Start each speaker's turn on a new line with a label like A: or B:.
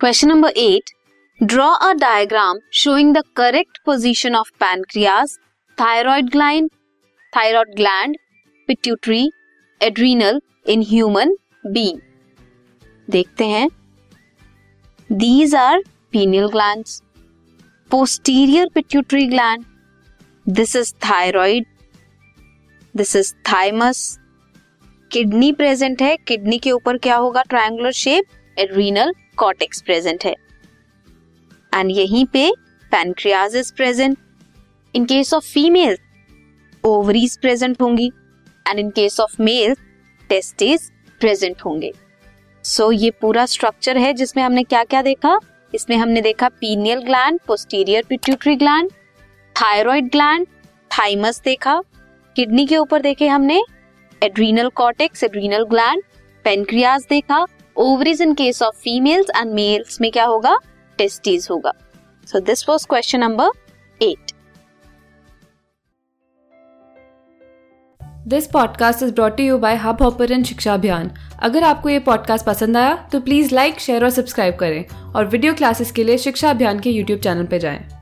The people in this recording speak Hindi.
A: Question number eight draw a diagram showing the correct position of pancreas thyroid gland thyroid gland pituitary adrenal in human being देखते हैं। These are pineal gland posterior pituitary gland this is thyroid this is thymus kidney present है। किडनी के ऊपर क्या होगा? Triangular shape adrenal cortex present है। एंड यहीं पे pancreas is present in case of female ovaries present होंगी। And in case of male testis present होंगे। सो so, ये पूरा स्ट्रक्चर है जिसमें हमने क्या क्या देखा? इसमें हमने देखा pineal gland posterior pituitary gland thyroid gland thymus देखा। किडनी के ऊपर देखे हमने adrenal cortex adrenal gland pancreas देखा। Ovaries in case of females and males में क्या होगा? टेस्टीज होगा। So this was question number eight
B: this podcast is brought you by Hubhopper शिक्षा अभियान अगर आपको ये पॉडकास्ट पसंद आया तो प्लीज़ लाइक शेयर और सब्सक्राइब करें। और वीडियो क्लासेस के लिए शिक्षा अभियान के यूट्यूब चैनल पर जाएँ।